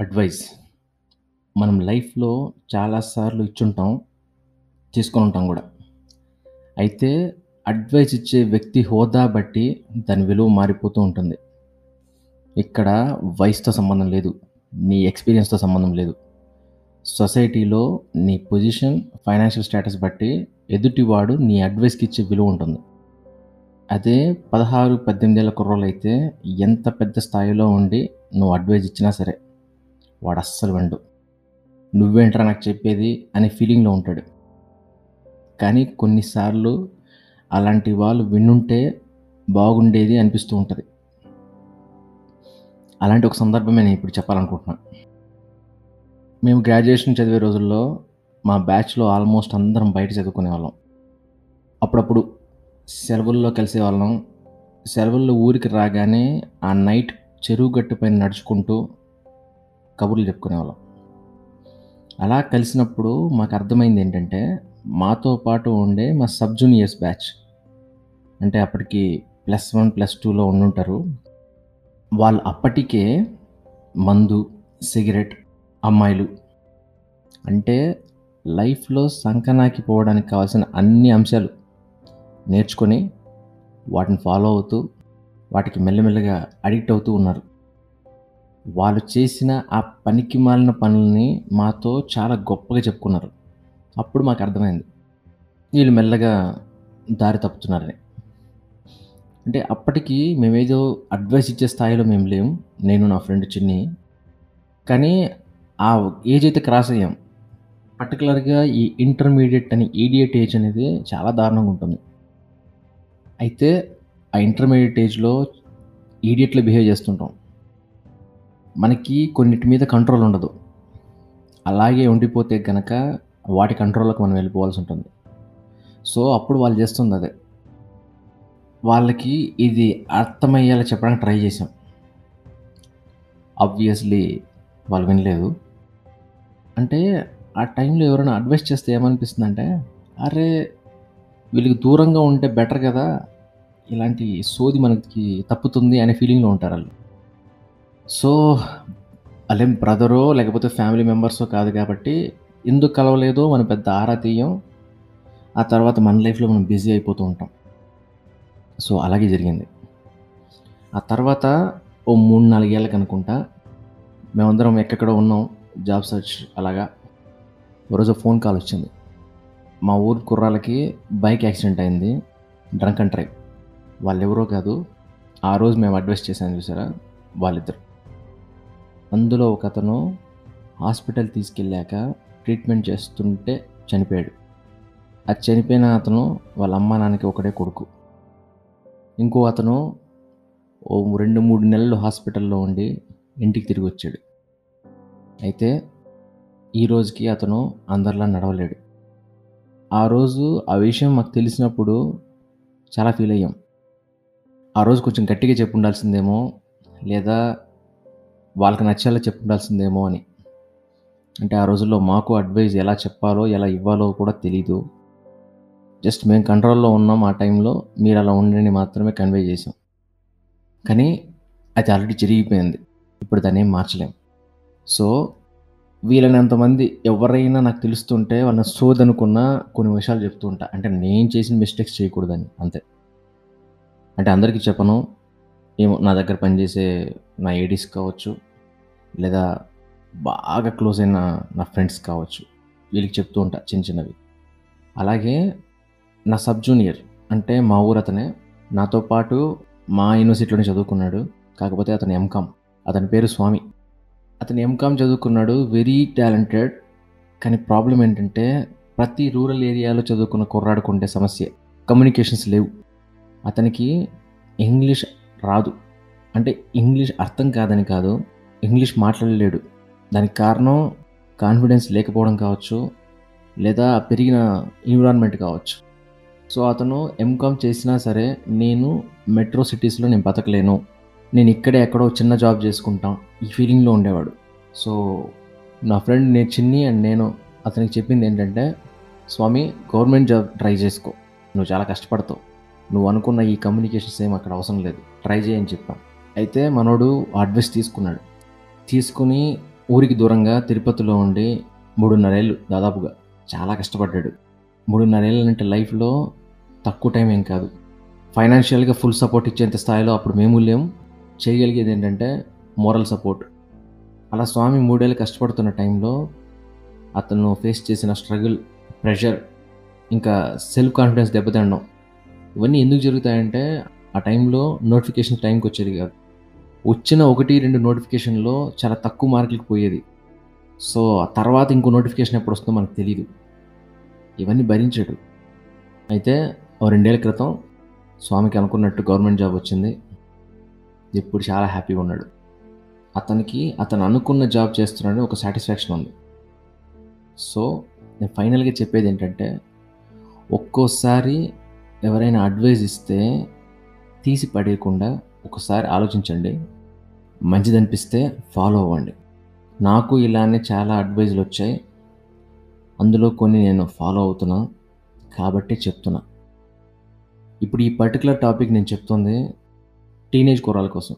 Advice మనం లైఫ్‌లో చాలా సార్లు ఇచ్చుంటాం. తీసుకొని ఉంటాం కూడా అయితే అడ్వైస్ ఇచ్చే వ్యక్తి హోదా బట్టి దాని విలువ మారిపోతూ ఉంటుంది. ఇక్కడ వయసుతో సంబంధం లేదు. నీ ఎక్స్‌పీరియన్స్‌తో సంబంధం లేదు. సొసైటీలో నీ పొజిషన్, ఫైనాన్షియల్ స్టేటస్ బట్టి ఎదుటివాడు నీ అడ్వైస్‌కి ఇచ్చే విలువ ఉంటుంది. అదే 16, 18 ఏళ్ళ అయితే ఎంత పెద్ద స్థాయిలో ఉండి నువ్వు అడ్వైజ్ ఇచ్చినా సరే, వాడు అస్సలు వినడు. నువ్వేంట్రా నాకు చెప్పేది అనే ఫీలింగ్‌లో ఉంటాడు. కానీ కొన్నిసార్లు అలాంటి వాళ్ళు వినుంటే బాగుండేది అనిపిస్తూ ఉంటుంది అలాంటి ఒక సందర్భమే నేను ఇప్పుడు చెప్పాలనుకుంటున్నా. మేము గ్రాడ్యుయేషన్ చదివే రోజుల్లో మా బ్యాచ్‌లో ఆల్మోస్ట్ అందరం బయట చదువుకునేవాళ్ళం. అప్పుడప్పుడు సెలవుల్లో కలిసేవాళ్ళం. సెలవుల్లో ఊరికి రాగానే ఆ నైట్ చెరువు గట్టు పైన నడుచుకుంటూ కబుర్లు చెప్పుకునేవాళ్ళం. అలా కలిసినప్పుడు మాకు అర్థమైంది ఏంటంటే, మాతో పాటు ఉండే మా సబ్ జూనియర్స్ బ్యాచ్ అంటే అప్పటికి ప్లస్ వన్ ప్లస్ టూలో ఉండుంటారు. వాళ్ళు అప్పటికే మందు, సిగరెట్, అమ్మాయిలు అంటే లైఫ్‌లో సంకనాకి పోవడానికి కావాల్సిన అన్ని అంశాలు నేర్చుకొని, వాటిని ఫాలో అవుతూ, వాటికి మెల్లమెల్లగా అడిక్ట్ అవుతూ ఉన్నారు. వాళ్ళు చేసిన ఆ పనికి మాలిన పనులని మాతో చాలా గొప్పగా చెప్పుకున్నారు. అప్పుడు మాకు అర్థమైంది. వీళ్ళు మెల్లగా దారి తప్పుతున్నారని. అంటే అప్పటికి మేమేదో అడ్వైస్ ఇచ్చే స్థాయిలో మేము లేము. నేను నా ఫ్రెండ్ చిన్ని. కానీ ఆ ఏజ్ అయితే క్రాస్ అయ్యాం. పర్టికులర్గా ఈ ఇంటర్మీడియట్ అని ఈడియట్ ఏజ్ అనేది చాలా దారుణంగా ఉంటుంది. అయితే ఆ ఇంటర్మీడియట్ ఏజ్‌లో ఈడియట్లో బిహేవ్ చేస్తుంటాం. మనకి కొన్నిటి మీద కంట్రోల్ ఉండదు. అలాగే ఉండిపోతే కనుక వాటి కంట్రోల్‌లోకి మనం వెళ్ళిపోవాల్సి ఉంటుంది. సో, అప్పుడు వాళ్ళు చేస్తుంది అదే. వాళ్ళకి ఇది అర్థమయ్యేలా చెప్పడానికి ట్రై చేశాం. ఆబ్వియస్‌లీ వాళ్ళు వినలేదు. అంటే ఆ టైంలో ఎవరైనా అడ్వైస్ చేస్తే ఏమనిపిస్తుందంటే, అరే! వీళ్ళకి దూరంగా ఉంటే బెటర్ కదా ఇలాంటి సోది మనకి తప్పుతుంది అనే ఫీలింగ్‌లో ఉంటారు వాళ్ళు సో, ఆళ్ళేం బ్రదరో లేకపోతే ఫ్యామిలీ మెంబర్సో కాదు కాబట్టి ఎందుకు కలవలేదో మనం పెద్ద ఆరా తీయం. ఆ తర్వాత మన లైఫ్‌లో మనం బిజీ అయిపోతూ ఉంటాం. సో, అలాగే జరిగింది. ఆ తర్వాత ఓ 3, 4 ఏళ్ళకి అనుకుంటా మేమందరం ఎక్కడెక్కడో ఉన్నాం. జాబ్ సెర్చ్ అలాగా. ఒకరోజు ఫోన్ కాల్ వచ్చింది. మా ఊరు కుర్రాళ్ళకి బైక్ యాక్సిడెంట్ అయింది. Drunk and drive. వాళ్ళెవరో కాదు. ఆ రోజు మేము అడ్వైస్ చేశాను చూసారా? వాళ్ళిద్దరు. అందులో ఒకతను హాస్పిటల్ తీసుకెళ్ళాక ట్రీట్మెంట్ చేస్తుంటే చనిపోయాడు. ఆ చనిపోయిన అతను వాళ్ళ అమ్మ నాన్నకి ఒకడే కొడుకు. ఇంకో అతను ఓ 2, 3 నెలలు హాస్పిటల్‌లో ఉండి ఇంటికి తిరిగి వచ్చాడు అయితే ఈ రోజుకి అతను అందరిలా నడవలేడు. ఆ రోజు ఆ విషయం మాకు తెలిసినప్పుడు చాలా ఫీల్ అయ్యాం. ఆ రోజు కొంచెం గట్టిగా చెప్పు ఉండాల్సిందేమో లేదా వాళ్ళకి నచ్చేలా చెప్పుండాల్సిందేమో అని. అంటే ఆ రోజుల్లో మాకు అడ్వైజ్ ఎలా చెప్పాలో, ఎలా ఇవ్వాలో కూడా తెలీదు. జస్ట్ మేము కంట్రోల్‌లో ఉన్నాం ఆ టైంలో. మీరు అలా ఉండని మాత్రమే కన్వే చేసాం. కానీ అది ఆల్రెడీ జరిగిపోయింది. ఇప్పుడు దాన్ని ఏం మార్చలేం. సో, వీలైనంతమంది ఎవరైనా నాకు తెలుస్తుంటే వాళ్ళని సోదనుకున్న కొన్ని విషయాలు చెప్తూ ఉంటా. అంటే నేను చేసిన మిస్టేక్స్ చేయకూడదని అంతే. అంటే అందరికీ చెప్పను. ఏమో నా దగ్గర పనిచేసే నా ఏడీస్ కావచ్చు, లేదా బాగా క్లోజ్ అయిన నా ఫ్రెండ్స్ కావచ్చు. వీళ్ళకి చెప్తూ ఉంటా చిన్న చిన్నవి. అలాగే నా సబ్ జూనియర్ అంటే మా ఊరు అతనే నాతో పాటు మా యూనివర్సిటీలోనే చదువుకున్నాడు. కాకపోతే అతను ఎంకామ్. అతని పేరు స్వామి. అతను ఎంకామ్ చదువుకున్నాడు. Very talented. కానీ ప్రాబ్లం ఏంటంటే ప్రతి రూరల్ ఏరియాలో చదువుకున్న కుర్రాడుకుంటే సమస్య కమ్యూనికేషన్స్ లేవు. అతనికి ఇంగ్లీష్ రాదు. అంటే ఇంగ్లీష్ అర్థం కాదని కాదు. ఇంగ్లీష్ మాట్లాడలేడు. దానికి కారణం కాన్ఫిడెన్స్ లేకపోవడం కావచ్చు, లేదా పెరిగిన ఎన్విరాన్మెంట్ కావచ్చు. సో, అతను ఎంకామ్ చేసినా సరే నేను మెట్రో సిటీస్‌లో నేను బతకలేను. నేను ఇక్కడే ఎక్కడో చిన్న జాబ్ చేసుకుంటాం. ఈ ఫీలింగ్‌లో ఉండేవాడు. సో, నా ఫ్రెండ్ నేను చిన్ని అండ్ నేను అతనికి చెప్పింది ఏంటంటే, స్వామి గవర్నమెంట్ జాబ్ ట్రై చేసుకో. నువ్వు చాలా కష్టపడతావు. నువ్వు అనుకున్న ఈ కమ్యూనికేషన్స్ ఏం అక్కడ అవసరం లేదు. ట్రై చేయని చెప్పాను చెప్పాం. అయితే మనోడు అడ్వైస్ తీసుకున్నాడు. తీసుకుని ఊరికి దూరంగా తిరుపతిలో ఉండి మూడున్నరేళ్ళు దాదాపుగా చాలా కష్టపడ్డాడు మూడున్నరేళ్ళు అంటే లైఫ్లో తక్కువ టైం ఏం కాదు ఫైనాన్షియల్గా ఫుల్ సపోర్ట్ ఇచ్చేంత స్థాయిలో అప్పుడు మేము లేము చేయగలిగేది ఏంటంటే మోరల్ సపోర్ట్ అలా స్వామి మూడేళ్ళు కష్టపడుతున్న టైంలో అతను ఫేస్ చేసిన స్ట్రగుల్ ప్రెషర్ ఇంకా సెల్ఫ్ కాన్ఫిడెన్స్ దెబ్బతినడం ఇవన్నీ ఎందుకు జరుగుతాయంటే ఆ టైంలో నోటిఫికేషన్ టైంకి వచ్చేది కాదు. వచ్చిన ఒకటి రెండు నోటిఫికేషన్లో చాలా తక్కువ మార్కులకు పోయేది. సో ఆ తర్వాత ఇంకో నోటిఫికేషన్ ఎప్పుడు వస్తుందో మనకు తెలియదు ఇవన్నీ భరించాడు. అయితే ఓ రెండేళ్ళ క్రితం స్వామికి అనుకున్నట్టు గవర్నమెంట్ జాబ్ వచ్చింది. ఇప్పుడు చాలా హ్యాపీగా ఉన్నాడు. అతనికి అతను అనుకున్న జాబ్ చేస్తున్నాడని ఒక సాటిస్ఫాక్షన్ ఉంది. సో నేను ఫైనల్గా చెప్పేది ఏంటంటే ఒక్కోసారి ఎవరైనా అడ్వైజ్ ఇస్తే తీసి పడేయకుండా ఒకసారి ఆలోచించండి. మంచిదనిపిస్తే ఫాలో అవ్వండి. నాకు ఇలానే చాలా అడ్వైజులు వచ్చాయి. అందులో కొన్ని నేను ఫాలో అవుతున్నా. కాబట్టి చెప్తున్నా. ఇప్పుడు ఈ పర్టికులర్ టాపిక్ నేను చెప్తుంది టీనేజ్ కుర్రాల కోసం.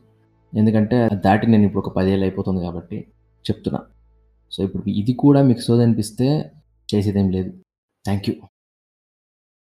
ఎందుకంటే దాటి నేను ఇప్పుడు ఒక పదేళ్ళు అయిపోతుంది కాబట్టి చెప్తున్నా. సో ఇప్పుడు ఇది కూడా మీకు సోదనిపిస్తే చేసేదేం లేదు. Thank you